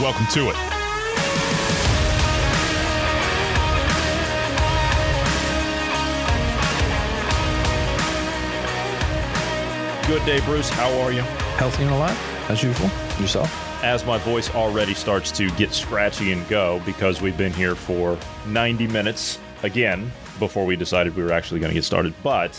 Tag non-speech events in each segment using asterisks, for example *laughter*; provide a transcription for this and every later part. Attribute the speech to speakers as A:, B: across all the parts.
A: Welcome to it. Good day, Bruce. How are you?
B: Healthy and alive, as usual. Yourself?
A: As my voice already starts to get scratchy and go because we've been here for 90 minutes again before we decided we were actually going to get started. But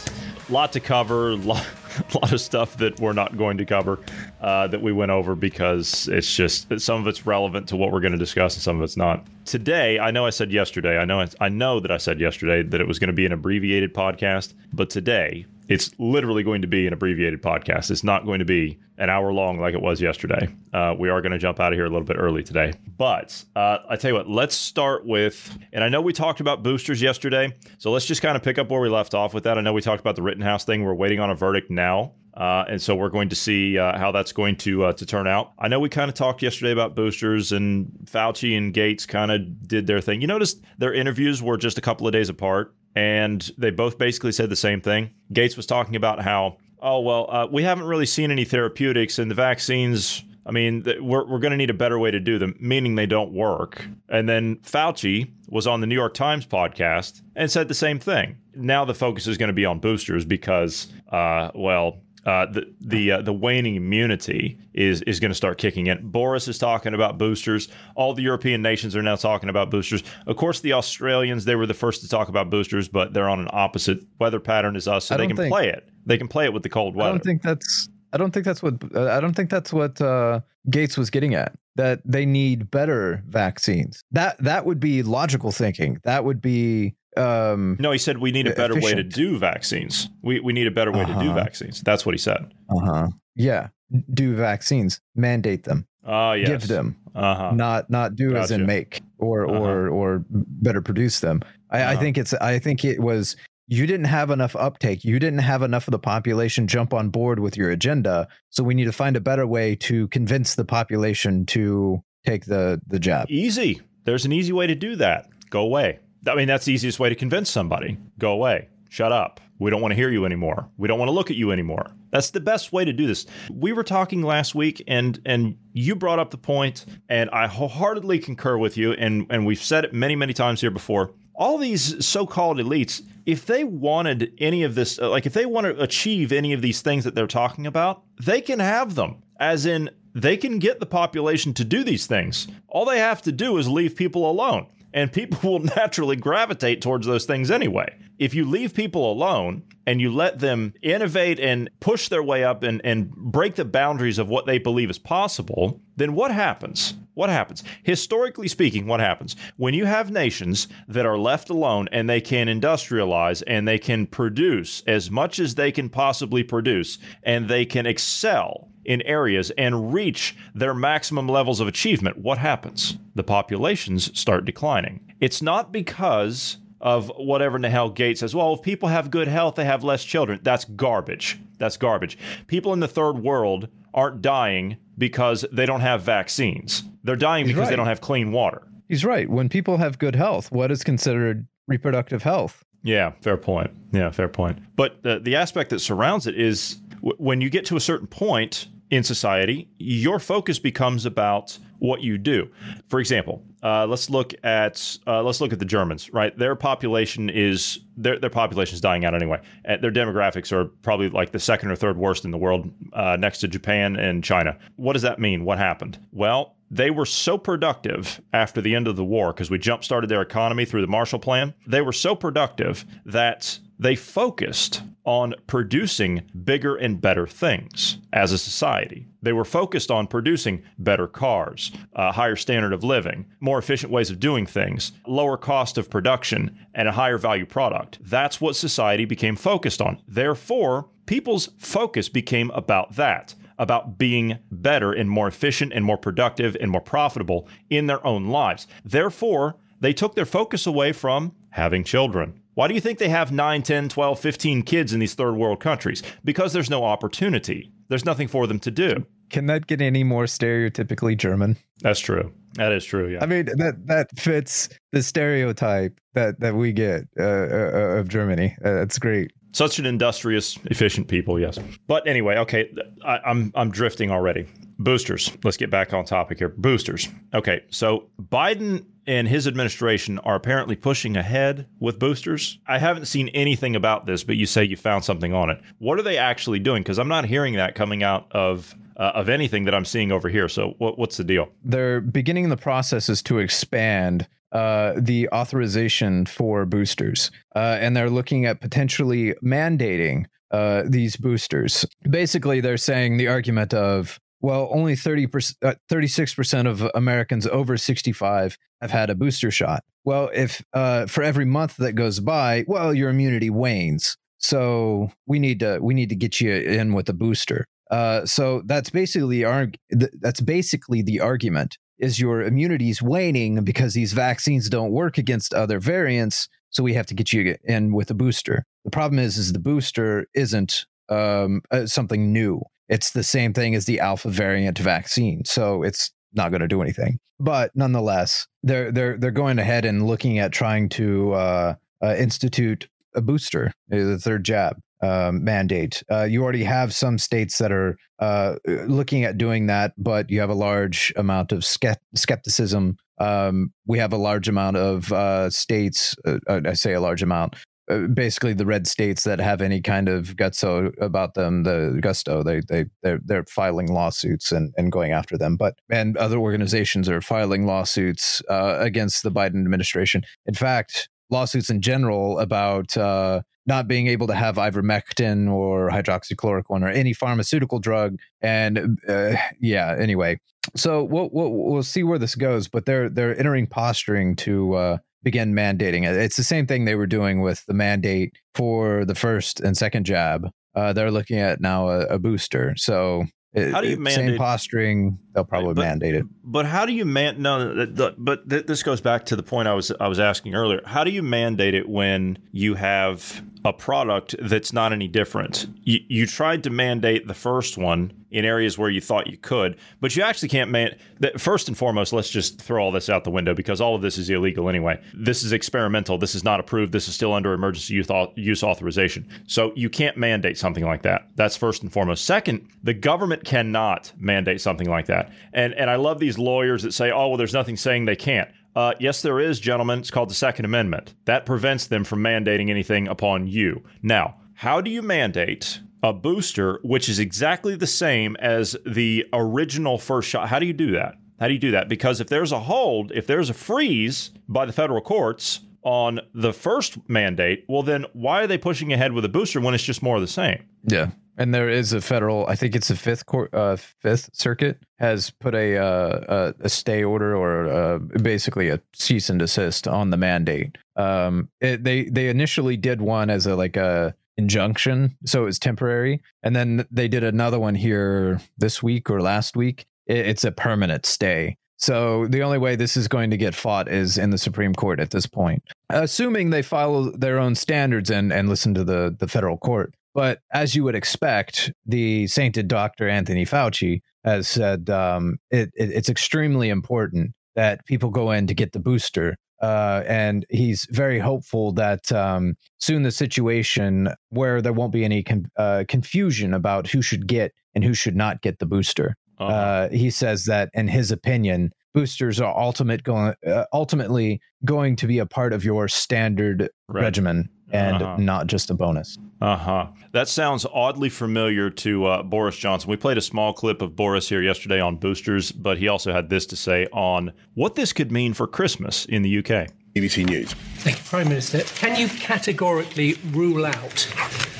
A: a lot to cover, lot, *laughs* lot of stuff that we're not going to cover uh, that we went over because it's just some of it's relevant to what we're going to discuss and some of it's not. Today, I know I said yesterday, I know I know that I said yesterday that it was going to be an abbreviated podcast, but today it's literally going to be an abbreviated podcast. It's not going to be an hour long like it was yesterday. Uh, we are going to jump out of here a little bit early today. But uh, I tell you what, let's start with, and I know we talked about boosters yesterday, so let's just kind of pick up where we left off with that. I know we talked about the Rittenhouse thing. We're waiting on a verdict now. Uh, and so we're going to see uh, how that's going to uh, to turn out. I know we kind of talked yesterday about boosters, and Fauci and Gates kind of did their thing. You noticed their interviews were just a couple of days apart, and they both basically said the same thing. Gates was talking about how, oh well, uh, we haven't really seen any therapeutics, and the vaccines. I mean, we're, we're going to need a better way to do them, meaning they don't work. And then Fauci was on the New York Times podcast and said the same thing. Now the focus is going to be on boosters because, uh, well, uh, the the uh, the waning immunity is is going to start kicking in. Boris is talking about boosters. All the European nations are now talking about boosters. Of course, the Australians they were the first to talk about boosters, but they're on an opposite weather pattern as us, so they can think, play it. They can play it with the cold weather.
B: I don't think that's. I don't think that's what. Uh, I don't think that's what uh, Gates was getting at. That they need better vaccines. That that would be logical thinking. That would be um,
A: no, he said we need a better efficient. way to do vaccines. We we need a better way uh-huh. to do uh-huh. vaccines. That's what he said.
B: Uh huh. Yeah, do vaccines, mandate them.
A: Uh, yes.
B: Give them, uh-huh. not not do gotcha. as in make or uh-huh. or or better produce them. I, uh-huh. I think it's I think it was you didn't have enough uptake. You didn't have enough of the population jump on board with your agenda. So we need to find a better way to convince the population to take the the jab.
A: Easy. There's an easy way to do that. Go away. I mean, that's the easiest way to convince somebody. Go away. Shut up. We don't want to hear you anymore. We don't want to look at you anymore. That's the best way to do this. We were talking last week and and you brought up the point and I wholeheartedly concur with you and and we've said it many many times here before. All these so-called elites, if they wanted any of this like if they want to achieve any of these things that they're talking about, they can have them. As in they can get the population to do these things. All they have to do is leave people alone and people *laughs* will naturally gravitate towards those things anyway. If you leave people alone and you let them innovate and push their way up and, and break the boundaries of what they believe is possible, then what happens? What happens? Historically speaking, what happens? When you have nations that are left alone and they can industrialize and they can produce as much as they can possibly produce and they can excel in areas and reach their maximum levels of achievement, what happens? The populations start declining. It's not because of whatever in the hell Gates says, well, if people have good health, they have less children. That's garbage. That's garbage. People in the third world aren't dying because they don't have vaccines. They're dying He's because right. they don't have clean water.
B: He's right. When people have good health, what is considered reproductive health?
A: Yeah, fair point. Yeah, fair point. But the, the aspect that surrounds it is w- when you get to a certain point, in society, your focus becomes about what you do. For example, uh, let's look at uh, let's look at the Germans. Right, their population is their their population is dying out anyway. Uh, their demographics are probably like the second or third worst in the world, uh, next to Japan and China. What does that mean? What happened? Well, they were so productive after the end of the war because we jump started their economy through the Marshall Plan. They were so productive that they focused on producing bigger and better things as a society. They were focused on producing better cars, a higher standard of living, more efficient ways of doing things, lower cost of production, and a higher value product. That's what society became focused on. Therefore, people's focus became about that about being better and more efficient and more productive and more profitable in their own lives. Therefore, they took their focus away from having children. Why do you think they have 9, 10, 12, 15 kids in these third world countries? Because there's no opportunity. There's nothing for them to do.
B: Can that get any more stereotypically German?
A: That's true. That is true. Yeah.
B: I mean that that fits the stereotype that that we get uh, uh, of Germany. Uh, that's great.
A: Such an industrious, efficient people. Yes. But anyway, okay. I, I'm I'm drifting already. Boosters. Let's get back on topic here. Boosters. Okay. So Biden and his administration are apparently pushing ahead with boosters. I haven't seen anything about this, but you say you found something on it. What are they actually doing? Because I'm not hearing that coming out of uh, of anything that I'm seeing over here. So what, what's the deal?
B: They're beginning the processes to expand uh, the authorization for boosters, uh, and they're looking at potentially mandating uh, these boosters. Basically, they're saying the argument of well, only 30%, uh, 36% of Americans over 65 have had a booster shot. Well, if uh, for every month that goes by, well, your immunity wanes. So we need to we need to get you in with a booster. Uh, so that's basically our that's basically the argument is your immunity is waning because these vaccines don't work against other variants. So we have to get you in with a booster. The problem is, is the booster isn't um, uh, something new. It's the same thing as the alpha variant vaccine. So it's not going to do anything. But nonetheless, they're they're they're going ahead and looking at trying to uh, uh, institute a booster, uh, the third jab um, mandate. Uh, you already have some states that are uh, looking at doing that, but you have a large amount of skepticism. Um, we have a large amount of uh, states. Uh, I say a large amount. Uh, basically, the red states that have any kind of gusto about them, the gusto, they they they're, they're filing lawsuits and, and going after them. But and other organizations are filing lawsuits uh, against the Biden administration. In fact, lawsuits in general about uh, not being able to have ivermectin or hydroxychloroquine or any pharmaceutical drug. And uh, yeah, anyway, so we'll, we'll, we'll see where this goes. But they're they're entering posturing to uh, begin mandating it. It's the same thing they were doing with the mandate for the first and second jab. Uh, they're looking at now a, a booster. So it, how do you mandate same posturing? They'll probably but, mandate it.
A: But how do you man? No, but this goes back to the point I was I was asking earlier. How do you mandate it when you have a product that's not any different? You, you tried to mandate the first one in areas where you thought you could, but you actually can't man. First and foremost, let's just throw all this out the window because all of this is illegal anyway. This is experimental. This is not approved. This is still under emergency use authorization. So you can't mandate something like that. That's first and foremost. Second, the government cannot mandate something like that. And and I love these lawyers that say, "Oh, well, there's nothing saying they can't." Uh, yes, there is, gentlemen. It's called the Second Amendment. That prevents them from mandating anything upon you. Now, how do you mandate a booster, which is exactly the same as the original first shot. How do you do that? How do you do that? Because if there's a hold, if there's a freeze by the federal courts on the first mandate, well, then why are they pushing ahead with a booster when it's just more of the same?
B: Yeah. And there is a federal, I think it's the fifth court, uh, fifth circuit has put a uh, a, stay order or uh, basically a cease and desist on the mandate. Um, it, they they initially did one as a like a injunction, so it was temporary. And then they did another one here this week or last week. It's a permanent stay. So the only way this is going to get fought is in the Supreme Court at this point, assuming they follow their own standards and, and listen to the, the federal court. But as you would expect, the sainted Dr. Anthony Fauci has said um, it, it, it's extremely important that people go in to get the booster uh, and he's very hopeful that um, soon the situation where there won't be any con- uh, confusion about who should get and who should not get the booster. Uh-huh. Uh, he says that, in his opinion, boosters are ultimate going, uh, ultimately going to be a part of your standard right. regimen and uh-huh. not just a bonus.
A: Uh huh. That sounds oddly familiar to uh, Boris Johnson. We played a small clip of Boris here yesterday on boosters, but he also had this to say on what this could mean for Christmas in the UK.
C: BBC News.
D: Thank you, Prime Minister. Can you categorically rule out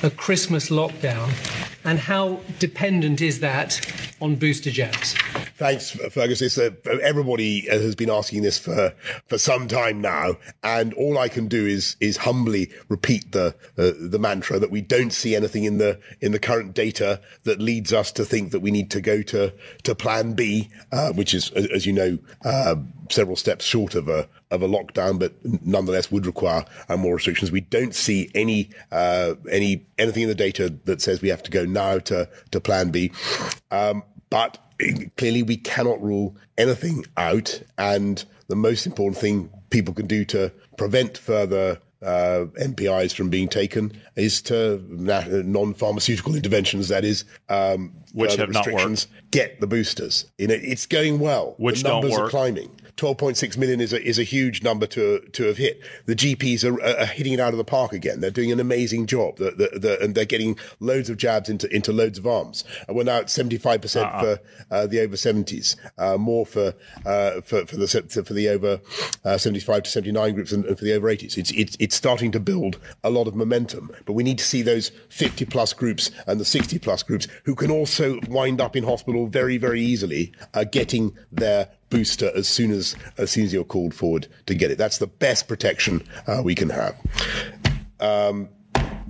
D: a Christmas lockdown? And how dependent is that on booster jabs?
C: Thanks, Fergus. It's a, everybody has been asking this for, for some time now, and all I can do is is humbly repeat the uh, the mantra that we don't see anything in the in the current data that leads us to think that we need to go to to Plan B, uh, which is, as you know, uh, several steps short of a of a lockdown, but nonetheless would require uh, more restrictions. We don't see any uh, any anything in the data that says we have to go now to to Plan B, um, but clearly we cannot rule anything out. And the most important thing people can do to prevent further uh, NPIs from being taken is to non-pharmaceutical interventions. That is, um,
A: which have not worked.
C: Get the boosters. You know, it's going well.
A: Which
C: the numbers
A: don't work.
C: are climbing. 12.6 million is a, is a huge number to to have hit. The GPs are, are hitting it out of the park again. They're doing an amazing job. The, the, the, and they're getting loads of jabs into, into loads of arms. And we're now at 75% uh-uh. for uh, the over 70s, uh, more for, uh, for, for the, for the over uh, 75 to 79 groups and, and, for the over 80s. It's, it's, it's starting to build a lot of momentum, but we need to see those 50 plus groups and the 60 plus groups who can also wind up in hospital very, very easily, uh, getting their booster as soon as as soon as you're called forward to get it. That's the best protection uh, we can have. Um,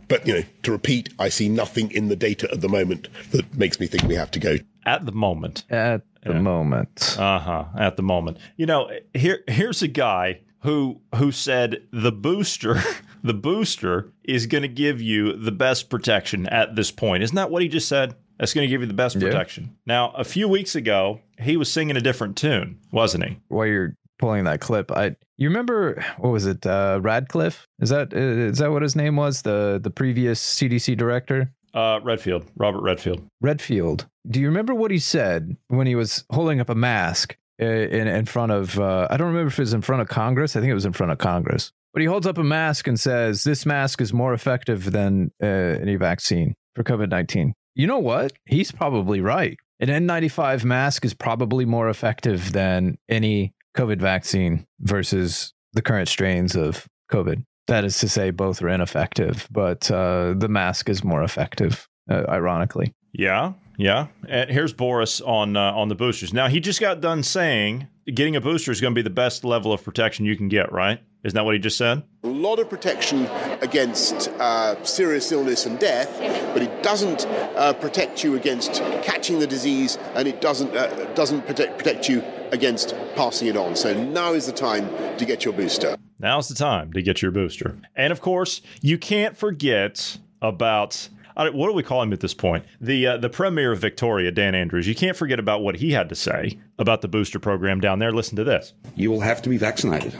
C: but you know, to repeat, I see nothing in the data at the moment that makes me think we have to go.
A: At the moment.
B: At the yeah. moment.
A: Uh huh. At the moment. You know, here here's a guy who who said the booster *laughs* the booster is going to give you the best protection at this point. Isn't that what he just said? That's going to give you the best protection. Yeah. Now, a few weeks ago, he was singing a different tune, wasn't he?
B: While you're pulling that clip, I you remember what was it? Uh, Radcliffe is that is that what his name was? The the previous CDC director.
A: Uh, Redfield, Robert Redfield.
B: Redfield. Do you remember what he said when he was holding up a mask uh, in in front of? Uh, I don't remember if it was in front of Congress. I think it was in front of Congress. But he holds up a mask and says, "This mask is more effective than uh, any vaccine for COVID nineteen you know what? He's probably right. An N95 mask is probably more effective than any COVID vaccine versus the current strains of COVID. That is to say, both are ineffective, but uh, the mask is more effective, uh, ironically.
A: Yeah, yeah. And here's Boris on uh, on the boosters. Now he just got done saying getting a booster is going to be the best level of protection you can get, right? Isn't that what he just said?
C: A lot of protection against uh, serious illness and death, but it doesn't uh, protect you against catching the disease, and it doesn't uh, doesn't protect protect you against passing it on. So now is the time to get your booster.
A: Now's the time to get your booster, and of course, you can't forget about what do we call him at this point? The uh, the premier of Victoria, Dan Andrews. You can't forget about what he had to say about the booster program down there. Listen to this.
E: You will have to be vaccinated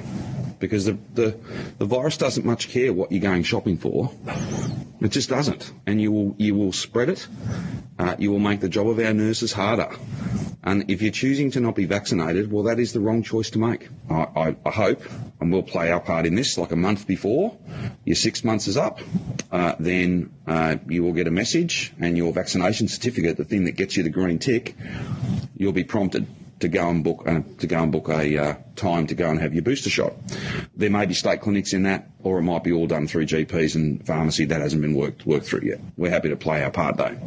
E: because the, the, the virus doesn't much care what you're going shopping for. It just doesn't. And you will, you will spread it. Uh, you will make the job of our nurses harder. And if you're choosing to not be vaccinated, well, that is the wrong choice to make. I, I, I hope, and we'll play our part in this like a month before your six months is up, uh, then uh, you will get a message and your vaccination certificate, the thing that gets you the green tick, you'll be prompted to go and book uh, to go and book a uh, time to go and have your booster shot. There may be state clinics in that, or it might be all done through GPs and pharmacy. That hasn't been worked worked through yet. We're happy to play our part though.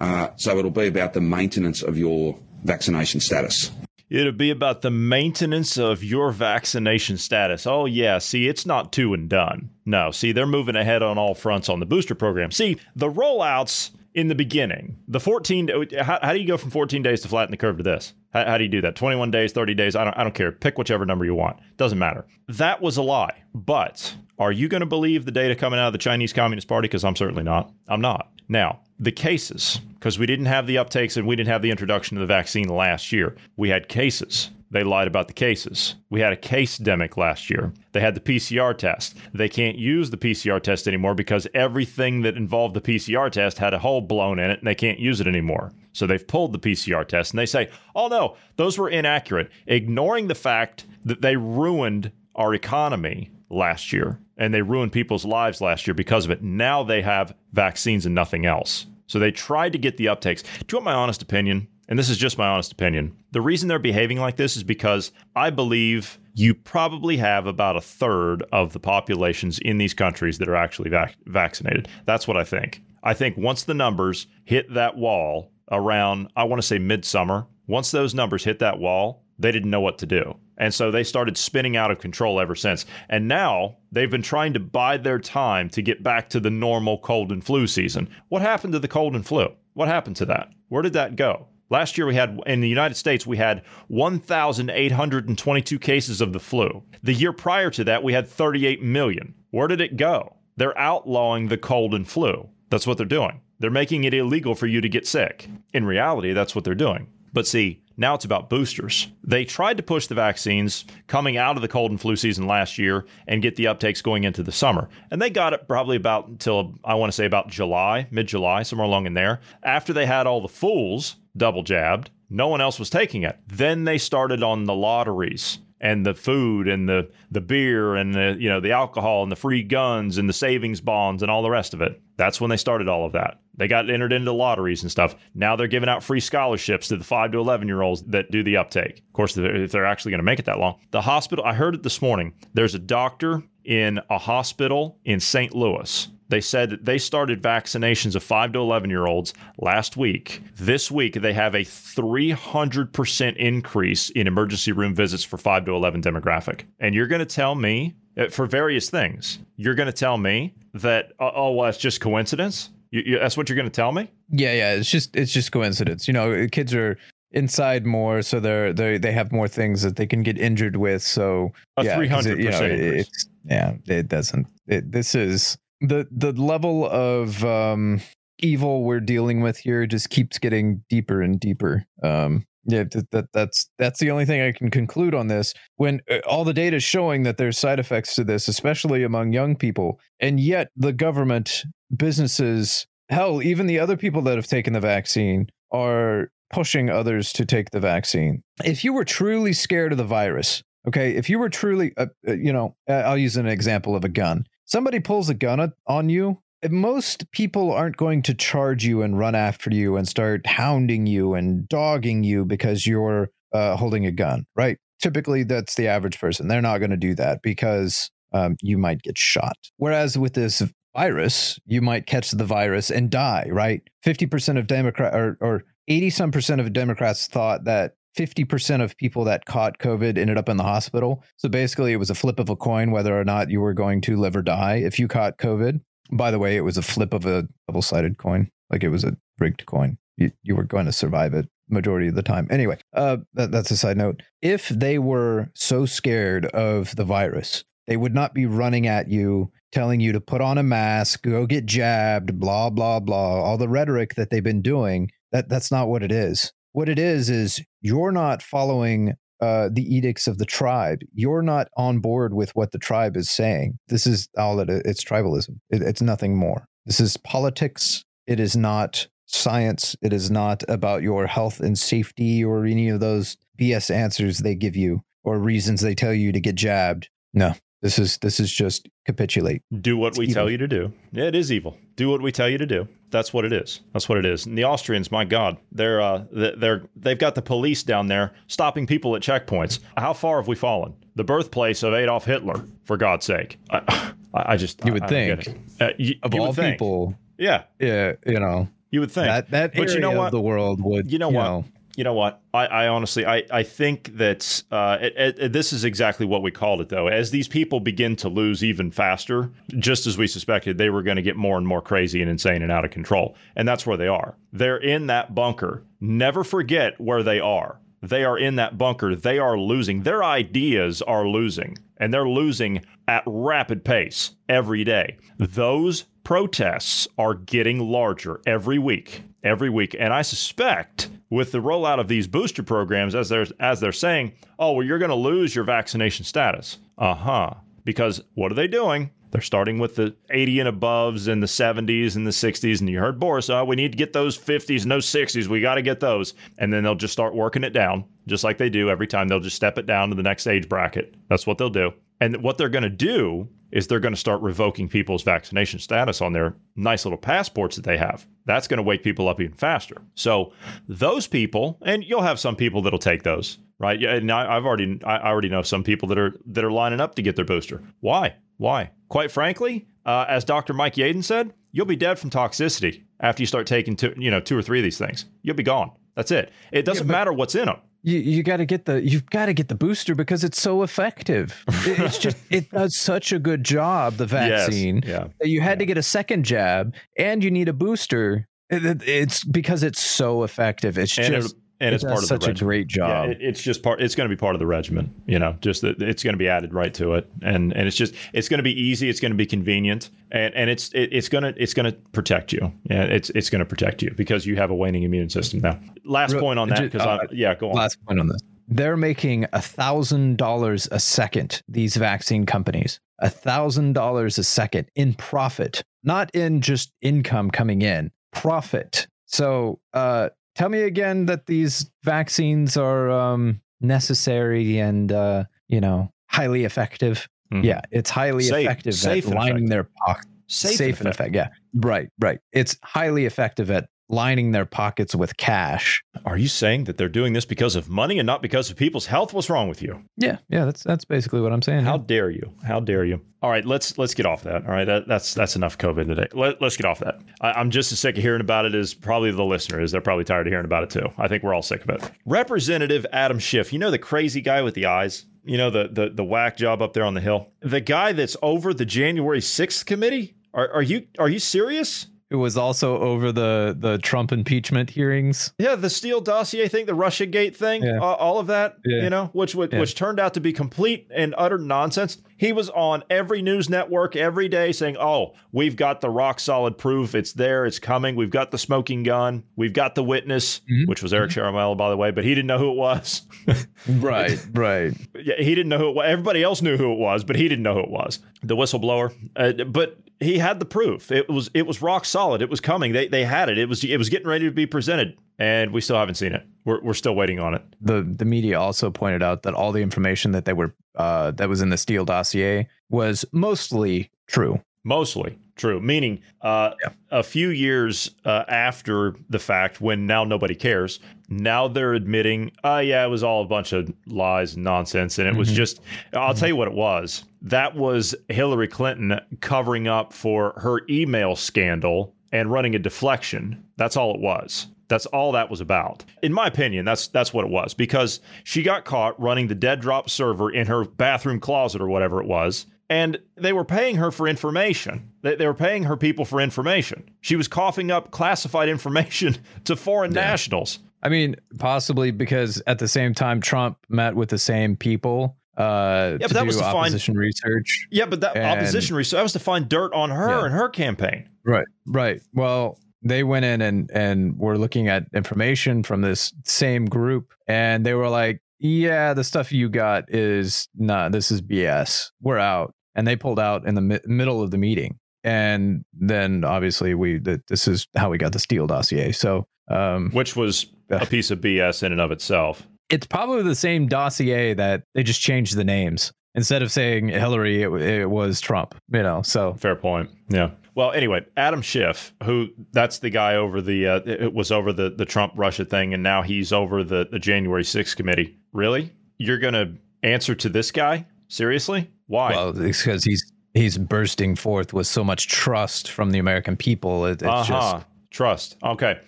E: Uh, so it'll be about the maintenance of your vaccination status.
A: It'll be about the maintenance of your vaccination status. Oh, yeah. See, it's not two and done. No, see, they're moving ahead on all fronts on the booster program. See, the rollouts in the beginning, the 14, how, how do you go from 14 days to flatten the curve to this? How, how, do you do that? 21 days, 30 days? I don't, I don't care. Pick whichever number you want. Doesn't matter. That was a lie. But are you going to believe the data coming out of the Chinese Communist Party? Because I'm certainly not. I'm not. Now, the cases, because we didn't have the uptakes and we didn't have the introduction of the vaccine last year. We had cases. They lied about the cases. We had a case demic last year. They had the PCR test. They can't use the PCR test anymore because everything that involved the PCR test had a hole blown in it and they can't use it anymore. So they've pulled the PCR test and they say, oh no, those were inaccurate, ignoring the fact that they ruined our economy last year and they ruined people's lives last year because of it. Now they have vaccines and nothing else. So they tried to get the uptakes. Do you want my honest opinion? And this is just my honest opinion, the reason they're behaving like this is because I believe you probably have about a third of the populations in these countries that are actually vac- vaccinated. That's what I think. I think once the numbers hit that wall around, I want to say midsummer, once those numbers hit that wall, they didn't know what to do. And so they started spinning out of control ever since. And now they've been trying to bide their time to get back to the normal cold and flu season. What happened to the cold and flu? What happened to that? Where did that go? Last year, we had in the United States, we had 1,822 cases of the flu. The year prior to that, we had 38 million. Where did it go? They're outlawing the cold and flu. That's what they're doing. They're making it illegal for you to get sick. In reality, that's what they're doing. But see, now it's about boosters. They tried to push the vaccines coming out of the cold and flu season last year and get the uptakes going into the summer. And they got it probably about until I want to say about July, mid July, somewhere along in there. After they had all the fools double jabbed, no one else was taking it. Then they started on the lotteries and the food and the the beer and the you know the alcohol and the free guns and the savings bonds and all the rest of it. That's when they started all of that. They got entered into lotteries and stuff. Now they're giving out free scholarships to the 5 to 11 year olds that do the uptake. Of course, if they're actually going to make it that long. The hospital, I heard it this morning. There's a doctor in a hospital in St. Louis they said that they started vaccinations of 5 to 11 year olds last week. This week, they have a 300% increase in emergency room visits for 5 to 11 demographic. And you're going to tell me, uh, for various things, you're going to tell me that, uh, oh, well, it's just coincidence? You, you, that's what you're going to tell me?
B: Yeah, yeah. It's just, it's just coincidence. You know, kids are inside more so they're they they have more things that they can get injured with so
A: a yeah, 300% you know, it,
B: yeah it doesn't it, this is the the level of um, evil we're dealing with here just keeps getting deeper and deeper. Um, yeah, that, that, that's that's the only thing I can conclude on this. When uh, all the data is showing that there's side effects to this, especially among young people, and yet the government, businesses, hell, even the other people that have taken the vaccine are pushing others to take the vaccine. If you were truly scared of the virus, okay, if you were truly, uh, uh you know, I'll use an example of a gun somebody pulls a gun on you, most people aren't going to charge you and run after you and start hounding you and dogging you because you're uh, holding a gun, right? Typically, that's the average person. They're not going to do that because um, you might get shot. Whereas with this virus, you might catch the virus and die, right? 50% of Democrat or, or 80 some percent of Democrats thought that 50% of people that caught COVID ended up in the hospital. So basically, it was a flip of a coin whether or not you were going to live or die if you caught COVID. By the way, it was a flip of a double sided coin, like it was a rigged coin. You, you were going to survive it majority of the time. Anyway, uh, that, that's a side note. If they were so scared of the virus, they would not be running at you telling you to put on a mask, go get jabbed, blah blah blah. All the rhetoric that they've been doing. That that's not what it is. What it is is you're not following uh, the edicts of the tribe. You're not on board with what the tribe is saying. This is all that it's tribalism. It, it's nothing more. This is politics. It is not science. It is not about your health and safety or any of those BS answers they give you or reasons they tell you to get jabbed. No, this is this is just capitulate.
A: Do what it's we evil. tell you to do. Yeah, it is evil. Do what we tell you to do. That's what it is. That's what it is. And the Austrians, my God, they're uh, they're they've got the police down there stopping people at checkpoints. How far have we fallen? The birthplace of Adolf Hitler, for God's sake. I, I just
B: you would I, think
A: I uh, you,
B: of
A: you
B: all think. people,
A: yeah,
B: yeah, you know,
A: you would think
B: that that but you know what? the world would
A: you know
B: you
A: what
B: know,
A: you know what? I, I honestly, I, I think that uh, it, it, this is exactly what we called it, though. As these people begin to lose even faster, just as we suspected, they were going to get more and more crazy and insane and out of control. And that's where they are. They're in that bunker. Never forget where they are. They are in that bunker. They are losing. Their ideas are losing, and they're losing at rapid pace every day. Those protests are getting larger every week, every week. And I suspect with the rollout of these booster programs, as they're as they're saying, oh well, you're going to lose your vaccination status. Uh huh. Because what are they doing? They're starting with the 80 and aboves and the 70s and the 60s. And you heard Boris, oh, we need to get those 50s and those 60s. We got to get those. And then they'll just start working it down, just like they do every time. They'll just step it down to the next age bracket. That's what they'll do. And what they're going to do is they're going to start revoking people's vaccination status on their nice little passports that they have. That's going to wake people up even faster. So those people, and you'll have some people that'll take those, right? Yeah, and I, have already, I already know some people that are that are lining up to get their booster. Why? Why? Quite frankly, uh, as Dr. Mike Yeadon said, you'll be dead from toxicity after you start taking two, you know, two or three of these things. You'll be gone. That's it. It doesn't yeah, matter what's in them.
B: You you got to get the you've got to get the booster because it's so effective. it's *laughs* just it does such a good job the vaccine. Yes, yeah. That you had yeah. to get a second jab and you need a booster. It, it's because it's so effective. It's and just
A: and it's part of
B: such
A: a
B: great job.
A: Yeah, it, it's just part. It's going to be part of the regimen. You know, just that it's going to be added right to it, and and it's just it's going to be easy. It's going to be convenient, and and it's it, it's going to it's going to protect you. Yeah, it's it's going to protect you because you have a waning immune system now. Last point on that because uh, yeah, go on.
B: Last point on this. They're making a thousand dollars a second. These vaccine companies, a thousand dollars a second in profit, not in just income coming in, profit. So uh, tell me again that these vaccines are um, necessary and uh, you know highly effective. Mm-hmm. Yeah, it's highly safe, effective safe at lining effective. their pockets. Safe, safe and effective. Yeah, right, right. It's highly effective at lining their pockets with cash.
A: Are you saying that they're doing this because of money and not because of people's health? What's wrong with you?
B: Yeah, yeah, that's that's basically what I'm saying.
A: How dare you? How dare you? All right, let's let's get off that. All right, that, that's that's enough COVID today. Let, us get off that. I, am just as sick of hearing about it as probably the listener is. They're probably tired of hearing about it too. I think we're all sick of it. Representative Adam Schiff, you know the crazy guy with the eyes. You know the the the whack job up there on the hill. The guy that's over the January 6th committee. Are, are you are you serious?
B: It was also over the the Trump impeachment hearings.
A: Yeah, the Steele dossier thing, the Russia Gate thing, yeah. uh, all of that, yeah. you know, which which, yeah. which turned out to be complete and utter nonsense. He was on every news network every day saying, "Oh, we've got the rock solid proof. It's there. It's coming. We've got the smoking gun. We've got the witness, mm-hmm. which was Eric mm by the way, but he didn't know who it was." *laughs*
B: right, right. *laughs*
A: Yeah, he didn't know who it was. Everybody else knew who it was, but he didn't know who it was. The whistleblower. Uh, but he had the proof. It was it was rock solid. It was coming. They they had it. It was it was getting ready to be presented, and we still haven't seen it. We're we're still waiting on it.
B: The the media also pointed out that all the information that they were uh, that was in the Steele dossier was mostly true.
A: Mostly true, meaning uh, yeah. a few years uh, after the fact, when now nobody cares, now they're admitting, oh, yeah, it was all a bunch of lies and nonsense. And it mm-hmm. was just, I'll mm-hmm. tell you what it was. That was Hillary Clinton covering up for her email scandal and running a deflection. That's all it was. That's all that was about. In my opinion, that's that's what it was because she got caught running the dead drop server in her bathroom closet or whatever it was and they were paying her for information. They, they, were paying her people for information. She was coughing up classified information *laughs* to foreign yeah. nationals.
B: I mean, possibly because at the same time, Trump met with the same people. Uh, yeah, but that was to opposition find, research.
A: Yeah, but that and, opposition research that was to find dirt on her yeah. and her campaign.
B: Right, right. Well, they went in and and were looking at information from this same group, and they were like, "Yeah, the stuff you got is not. This is BS. We're out." And they pulled out in the mi- middle of the meeting. And then obviously we this is how we got the Steele dossier. So um,
A: which was a piece of BS in and of itself.
B: It's probably the same dossier that they just changed the names instead of saying Hillary, it, it was Trump. You know, so
A: fair point. Yeah. Well, anyway, Adam Schiff, who that's the guy over the uh, it was over the the Trump Russia thing, and now he's over the the January 6th committee. Really, you're gonna answer to this guy? Seriously? Why?
B: Well, it's because he's he's bursting forth with so much trust from the American people. It, it's uh-huh. just
A: trust. Okay.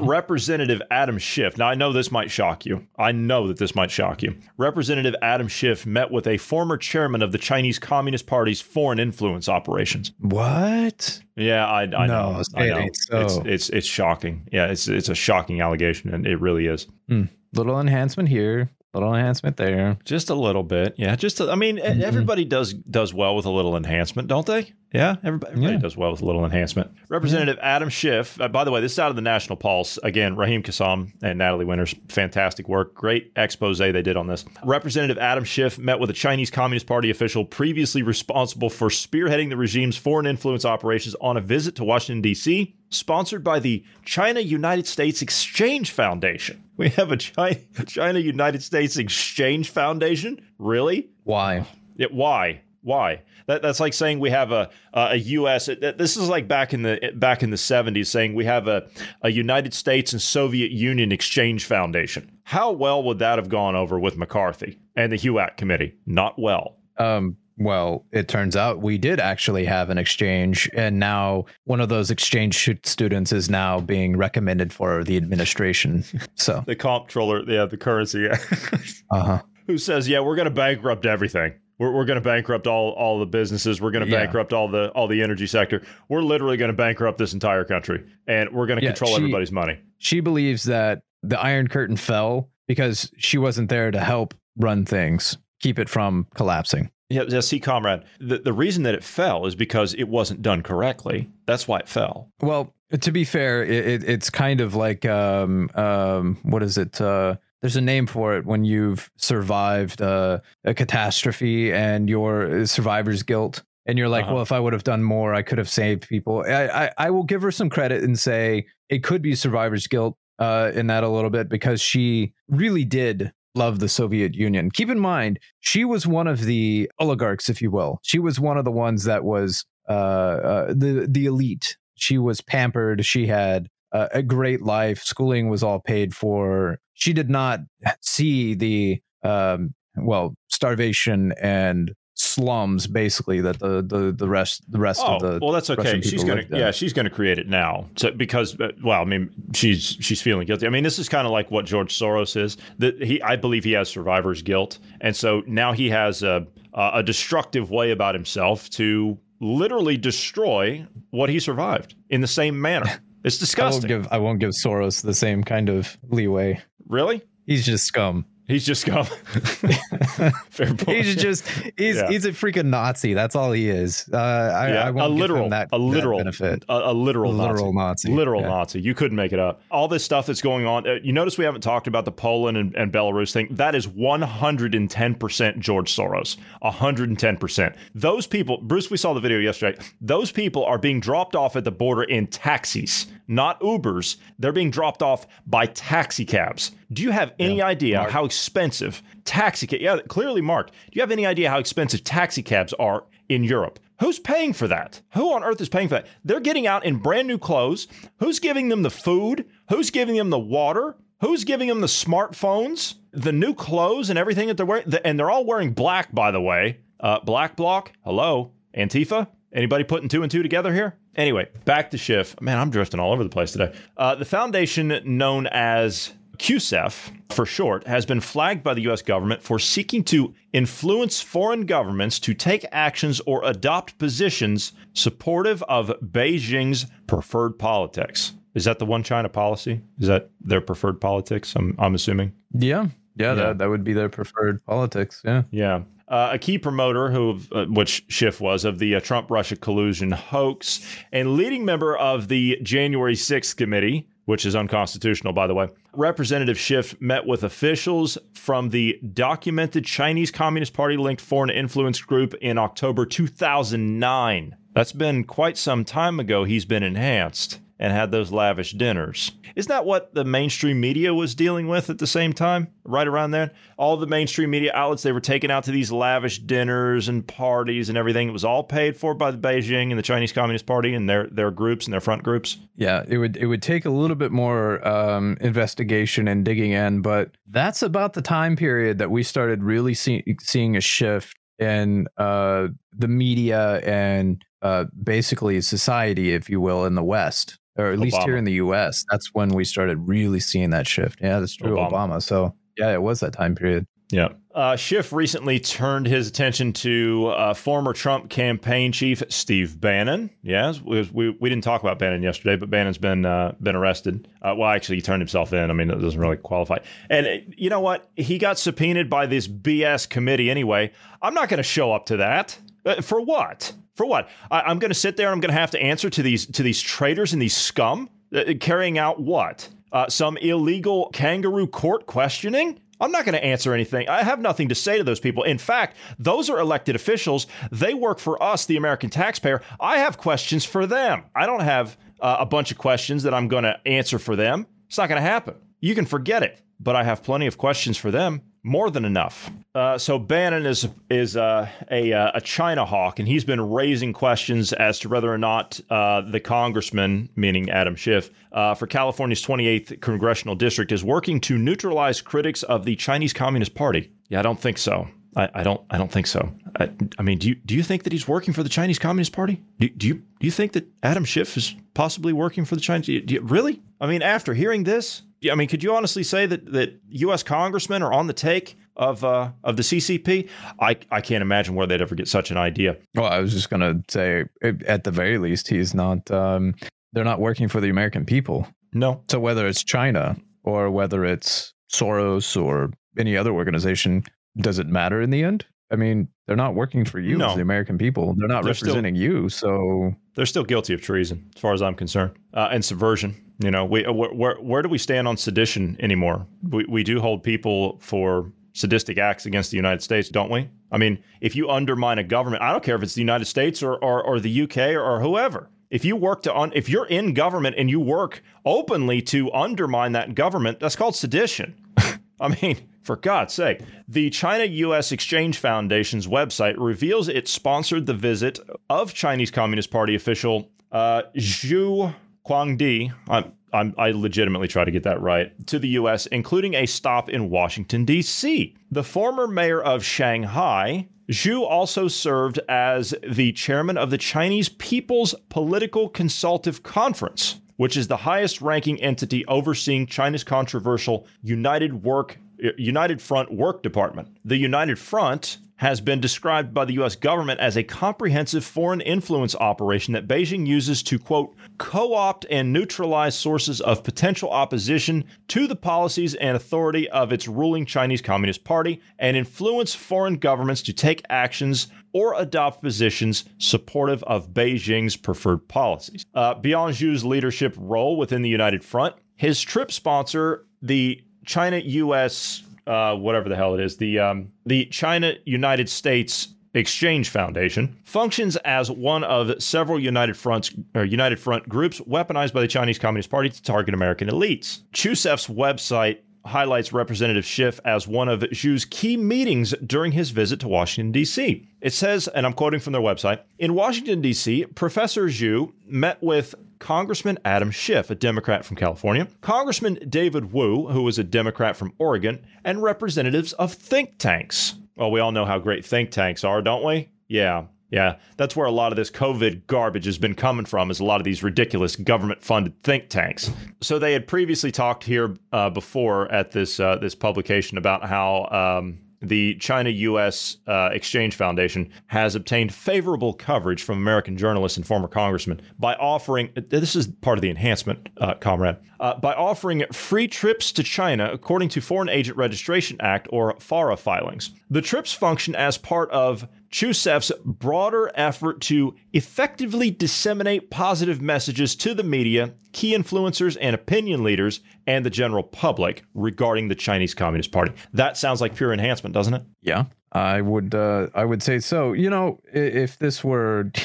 A: Representative Adam Schiff. Now I know this might shock you. I know that this might shock you. Representative Adam Schiff met with a former chairman of the Chinese Communist Party's foreign influence operations.
B: What?
A: Yeah, I, I no, know. I know. So. It's, it's it's shocking. Yeah, it's it's a shocking allegation, and it really is.
B: Mm. Little enhancement here, little enhancement there.
A: Just a little bit. Yeah just a, i mean mm-hmm. everybody does does well with a little enhancement don't they yeah everybody, everybody yeah. does well with a little enhancement representative yeah. adam schiff uh, by the way this is out of the national pulse again raheem kassam and natalie winters fantastic work great expose they did on this representative adam schiff met with a chinese communist party official previously responsible for spearheading the regime's foreign influence operations on a visit to washington d.c sponsored by the china united states exchange foundation we have a *laughs* China United States Exchange Foundation. Really?
B: Why?
A: It, why? Why? That, that's like saying we have a a U.S. This is like back in the back in the '70s, saying we have a a United States and Soviet Union Exchange Foundation. How well would that have gone over with McCarthy and the HUAC committee? Not well.
B: Um, Well, it turns out we did actually have an exchange, and now one of those exchange students is now being recommended for the administration. *laughs* So
A: the comptroller, yeah, the currency, yeah. *laughs*
B: uh huh.
A: Who says, yeah, we're going to bankrupt everything. We're, we're going to bankrupt all all the businesses. We're going to yeah. bankrupt all the all the energy sector. We're literally going to bankrupt this entire country, and we're going to yeah, control she, everybody's money.
B: She believes that the Iron Curtain fell because she wasn't there to help run things, keep it from collapsing.
A: Yeah, yeah, see, comrade, the, the reason that it fell is because it wasn't done correctly. That's why it fell.
B: Well, to be fair, it, it, it's kind of like um, um, what is it? Uh, there's a name for it when you've survived uh, a catastrophe and your survivor's guilt. And you're like, uh-huh. well, if I would have done more, I could have saved people. I, I, I will give her some credit and say it could be survivor's guilt uh, in that a little bit because she really did love the Soviet Union. Keep in mind, she was one of the oligarchs, if you will. She was one of the ones that was uh, uh, the the elite. She was pampered. She had a great life. Schooling was all paid for. She did not see the um, well starvation and slums basically that the the the rest the rest
A: oh,
B: of the
A: well that's okay. She's gonna yeah she's gonna create it now. So, because uh, well i mean she's she's feeling guilty. I mean this is kind of like what george soros is that he i believe he has survivor's guilt. And so now he has a a destructive way about himself to literally destroy what he survived in the same manner *laughs* it's disgusting
B: I won't give, I won't give soros the same kind of leeway.
A: Really?
B: He's just scum
A: He's just scum. *laughs*
B: Fair point. He's just he's yeah. he's a freaking Nazi. That's all he is. Uh, I, yeah, I won't a literal, that,
A: a literal
B: benefit.
A: A, a literal,
B: literal
A: Nazi.
B: Nazi.
A: Literal
B: yeah.
A: Nazi. You couldn't make it up. All this stuff that's going on. Uh, you notice we haven't talked about the Poland and, and Belarus thing. That is one hundred and ten percent George Soros. hundred and ten percent. Those people, Bruce. We saw the video yesterday. Those people are being dropped off at the border in taxis, not Ubers. They're being dropped off by taxi cabs. Do you have any yeah. idea Mark. how expensive taxi cab? Yeah, clearly marked. Do you have any idea how expensive taxi cabs are in Europe? Who's paying for that? Who on earth is paying for that? They're getting out in brand new clothes. Who's giving them the food? Who's giving them the water? Who's giving them the smartphones, the new clothes, and everything that they're wearing? And they're all wearing black, by the way. Uh, black bloc. Hello, Antifa. Anybody putting two and two together here? Anyway, back to Schiff. Man, I'm drifting all over the place today. Uh, the foundation known as CUSEF, for short, has been flagged by the U.S. government for seeking to influence foreign governments to take actions or adopt positions supportive of Beijing's preferred politics. Is that the one China policy? Is that their preferred politics? I'm, I'm assuming.
B: Yeah. Yeah, yeah. That, that would be their preferred politics. Yeah.
A: Yeah. Uh, a key promoter, who uh, which Schiff was, of the uh, Trump Russia collusion hoax, and leading member of the January 6th committee, which is unconstitutional, by the way. Representative Schiff met with officials from the documented Chinese Communist Party linked foreign influence group in October 2009. That's been quite some time ago. He's been enhanced and had those lavish dinners. Isn't that what the mainstream media was dealing with at the same time? Right around then? All the mainstream media outlets, they were taken out to these lavish dinners and parties and everything. It was all paid for by the Beijing and the Chinese Communist Party and their, their groups and their front groups.
B: Yeah, it would it would take a little bit more um, investigation and digging in, but that's about the time period that we started really see, seeing a shift in uh, the media and uh, basically society, if you will, in the West or at Obama. least here in the U.S. That's when we started really seeing that shift. Yeah, that's true. Obama. Obama. So yeah, it was that time period.
A: Yeah. Uh, Schiff recently turned his attention to uh, former Trump campaign chief Steve Bannon. Yes, we, we, we, didn't talk about Bannon yesterday, but Bannon's been uh, been arrested. Uh, well, actually, he turned himself in. I mean, it doesn't really qualify. And uh, you know what? He got subpoenaed by this BS committee anyway. I'm not going to show up to that. Uh, for what? For what? I, am going to sit there and I'm going to have to answer to these to these traitors and these scum uh, carrying out what? Uh, some illegal kangaroo court questioning? I'm not going to answer anything. I have nothing to say to those people. In fact, those are elected officials. They work for us, the American taxpayer. I have questions for them. I don't have uh, a bunch of questions that I'm going to answer for them. It's not going to happen. You can forget it. But I have plenty of questions for them more than enough. Uh, so Bannon is is uh, a uh, a China hawk, and he's been raising questions as to whether or not uh, the congressman, meaning Adam Schiff, uh, for California's 28th congressional district, is working to neutralize critics of the Chinese Communist Party. Yeah, I don't think so. I, I don't. I don't think so. I, I, mean, do you do you think that he's working for the Chinese Communist Party? Do, do you do you think that Adam Schiff is possibly working for the Chinese? You, really? I mean, after hearing this, I mean, could you honestly say that that U.S. congressmen are on the take of uh, of the CCP? I I can't imagine where they'd ever get such an idea.
B: Well, I was just gonna say, at the very least, he's not. Um, they're not working for the American people.
A: No.
B: So whether it's China or whether it's Soros or any other organization, does it matter in the end? I mean, they're not working for you no. as the American people. They're not they're representing still, you. So
A: they're still guilty of treason, as far as I'm concerned, uh, and subversion. You know, we uh, where, where, where do we stand on sedition anymore? We we do hold people for sadistic acts against the United States, don't we? I mean, if you undermine a government, I don't care if it's the United States or or, or the UK or, or whoever. If you work to un, if you're in government and you work openly to undermine that government, that's called sedition. *laughs* I mean, for God's sake, the China US Exchange Foundation's website reveals it sponsored the visit of Chinese Communist Party official uh, Zhu Guangdi. I'm, I'm, i legitimately try to get that right to the U.S., including a stop in Washington D.C. The former mayor of Shanghai, Zhu also served as the chairman of the Chinese People's Political Consultative Conference, which is the highest ranking entity overseeing China's controversial United Work United Front Work Department. The United Front has been described by the US government as a comprehensive foreign influence operation that Beijing uses to, quote, co opt and neutralize sources of potential opposition to the policies and authority of its ruling Chinese Communist Party and influence foreign governments to take actions or adopt positions supportive of Beijing's preferred policies. Uh, beyond Zhu's leadership role within the United Front, his trip sponsor, the China US uh, whatever the hell it is, the um, the China United States Exchange Foundation functions as one of several United Fronts United Front groups weaponized by the Chinese Communist Party to target American elites. Chusef's website highlights Representative Schiff as one of Zhu's key meetings during his visit to Washington, D.C. It says, and I'm quoting from their website In Washington, D.C., Professor Zhu met with Congressman Adam Schiff, a Democrat from California, Congressman David Wu, who was a Democrat from Oregon, and representatives of think tanks. Well, we all know how great think tanks are, don't we? Yeah, yeah, that's where a lot of this COVID garbage has been coming from, is a lot of these ridiculous government funded think tanks. So they had previously talked here uh, before at this uh, this publication about how um, the China U.S. Uh, Exchange Foundation has obtained favorable coverage from American journalists and former congressmen by offering this is part of the enhancement, uh, comrade, uh, by offering free trips to China according to Foreign Agent Registration Act or FARA filings. The trips function as part of Chusef's broader effort to effectively disseminate positive messages to the media, key influencers and opinion leaders, and the general public regarding the Chinese Communist Party. That sounds like pure enhancement, doesn't it?
B: Yeah, I would. Uh, I would say so. You know, if this were. *laughs*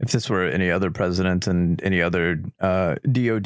B: if this were any other president and any other uh, DOD,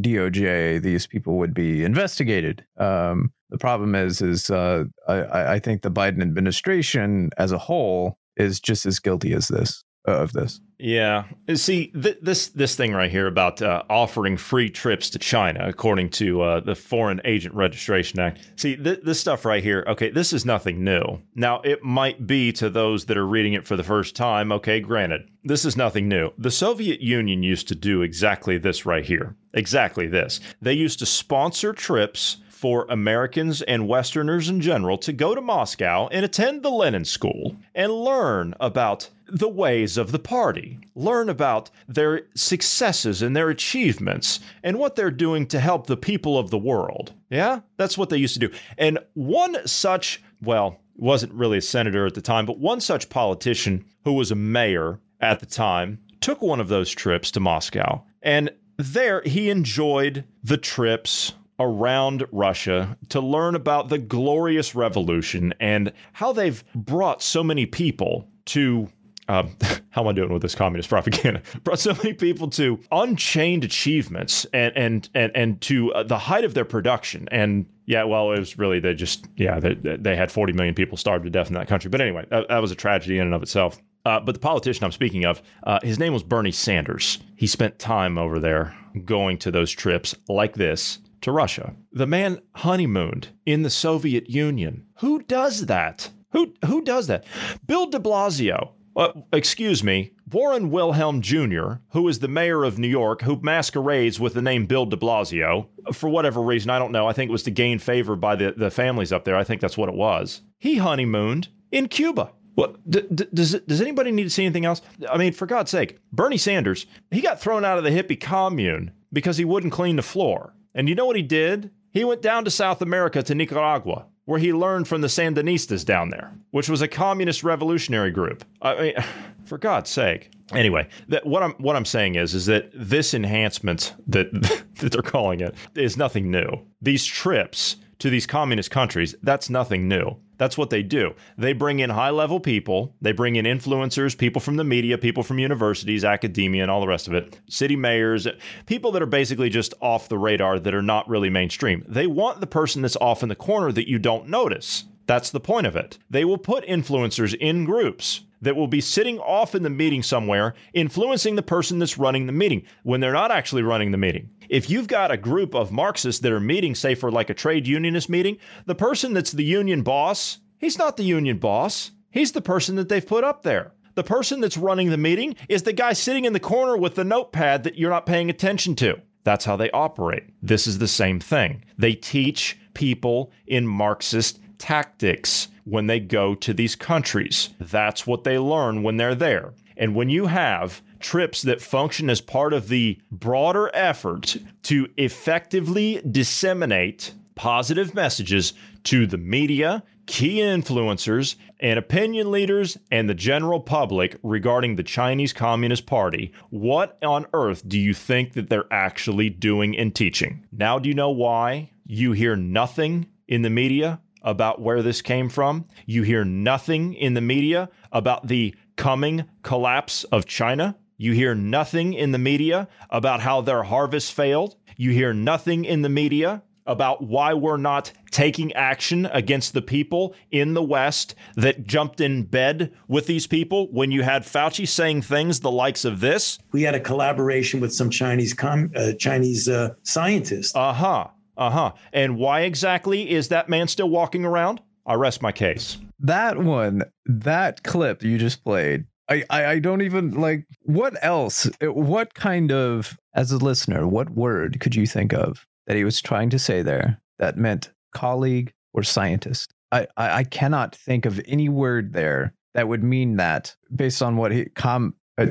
B: DOJ, these people would be investigated. Um, the problem is, is uh, I, I, think the Biden administration as a whole is just as guilty as this uh, of this.
A: Yeah. See, th- this this thing right here about uh, offering free trips to China, according to uh, the Foreign Agent Registration Act. See, th- this stuff right here. Okay, this is nothing new. Now, it might be to those that are reading it for the first time. Okay, granted, this is nothing new. The Soviet Union used to do exactly this right here. Exactly this. They used to sponsor trips for Americans and Westerners in general to go to Moscow and attend the Lenin School and learn about the ways of the party, learn about their successes and their achievements and what they're doing to help the people of the world. Yeah, that's what they used to do. And one such, well, wasn't really a senator at the time, but one such politician who was a mayor at the time took one of those trips to Moscow. And there he enjoyed the trips around Russia to learn about the glorious revolution and how they've brought so many people to. Uh, *laughs* how am I doing with this communist propaganda? *laughs* Brought so many people to unchained achievements and and and and to uh, the height of their production. And yeah, well, it was really they just yeah they, they had 40 million people starved to death in that country. But anyway, that, that was a tragedy in and of itself. Uh, but the politician I'm speaking of, uh, his name was Bernie Sanders. He spent time over there going to those trips like this to Russia. The man honeymooned in the Soviet Union. Who does that? Who who does that? Bill De Blasio. Uh, excuse me, Warren Wilhelm Jr., who is the mayor of New York, who masquerades with the name Bill de Blasio, for whatever reason, I don't know. I think it was to gain favor by the, the families up there. I think that's what it was. He honeymooned in Cuba. What d- d- does does anybody need to see anything else? I mean, for God's sake, Bernie Sanders, he got thrown out of the hippie commune because he wouldn't clean the floor. And you know what he did? He went down to South America to Nicaragua where he learned from the Sandinistas down there, which was a communist revolutionary group. I mean, *sighs* for God's sake. Anyway, that, what I'm what I'm saying is is that this enhancement that *laughs* that they're calling it is nothing new. These trips to these communist countries, that's nothing new. That's what they do. They bring in high level people, they bring in influencers, people from the media, people from universities, academia, and all the rest of it, city mayors, people that are basically just off the radar that are not really mainstream. They want the person that's off in the corner that you don't notice. That's the point of it. They will put influencers in groups that will be sitting off in the meeting somewhere, influencing the person that's running the meeting when they're not actually running the meeting. If you've got a group of Marxists that are meeting, say for like a trade unionist meeting, the person that's the union boss, he's not the union boss. He's the person that they've put up there. The person that's running the meeting is the guy sitting in the corner with the notepad that you're not paying attention to. That's how they operate. This is the same thing. They teach people in Marxist tactics when they go to these countries. That's what they learn when they're there. And when you have trips that function as part of the broader effort to effectively disseminate positive messages to the media, key influencers, and opinion leaders and the general public regarding the Chinese Communist Party, what on earth do you think that they're actually doing and teaching? Now, do you know why you hear nothing in the media about where this came from. You hear nothing in the media about the coming collapse of China. You hear nothing in the media about how their harvest failed. You hear nothing in the media about why we're not taking action against the people in the West that jumped in bed with these people when you had Fauci saying things the likes of this.
F: We had a collaboration with some Chinese com- uh, Chinese uh, scientists.
A: Uh huh. Uh huh. And why exactly is that man still walking around? I rest my case.
B: That one, that clip you just played, I, I, I don't even like what else? What kind of, as a listener, what word could you think of that he was trying to say there that meant colleague or scientist? I, I, I cannot think of any word there that would mean that based on what he com uh,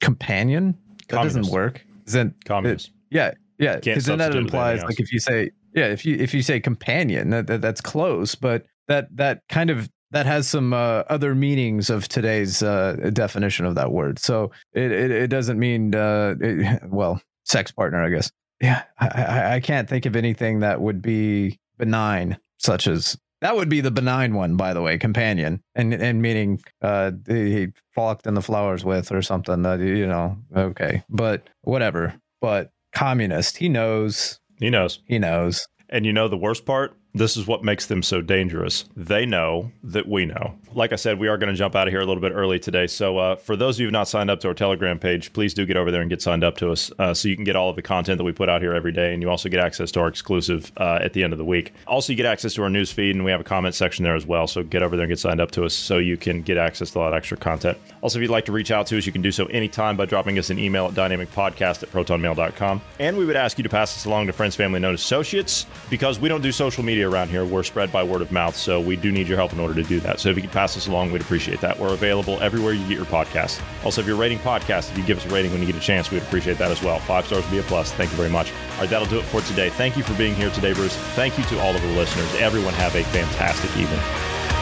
B: companion that Communist. doesn't work. Isn't
A: communist?
B: It, yeah, yeah, because then that implies like if you say yeah, if you if you say companion, that, that that's close, but that that kind of that has some uh, other meanings of today's uh, definition of that word. So it it, it doesn't mean uh, it, *laughs* well sex partner, I guess. Yeah, I, I can't think of anything that would be benign, such as that would be the benign one, by the way, companion, and and meaning uh, he frolicked in the flowers with or something. That you know, okay, but whatever. But communist. He knows.
A: He knows.
B: He knows.
A: And you know the worst part? This is what makes them so dangerous. They know that we know. Like I said, we are going to jump out of here a little bit early today. So, uh, for those of you who have not signed up to our Telegram page, please do get over there and get signed up to us uh, so you can get all of the content that we put out here every day. And you also get access to our exclusive uh, at the end of the week. Also, you get access to our news feed, and we have a comment section there as well. So, get over there and get signed up to us so you can get access to a lot of extra content. Also, if you'd like to reach out to us, you can do so anytime by dropping us an email at dynamicpodcast at protonmail.com. And we would ask you to pass this along to friends, family, and associates because we don't do social media around here we're spread by word of mouth, so we do need your help in order to do that. So if you could pass this along, we'd appreciate that. We're available everywhere you get your podcast. Also, if you're rating podcasts, if you give us a rating when you get a chance, we'd appreciate that as well. Five stars would be a plus. Thank you very much. All right, that'll do it for today. Thank you for being here today, Bruce. Thank you to all of the listeners. Everyone have a fantastic evening.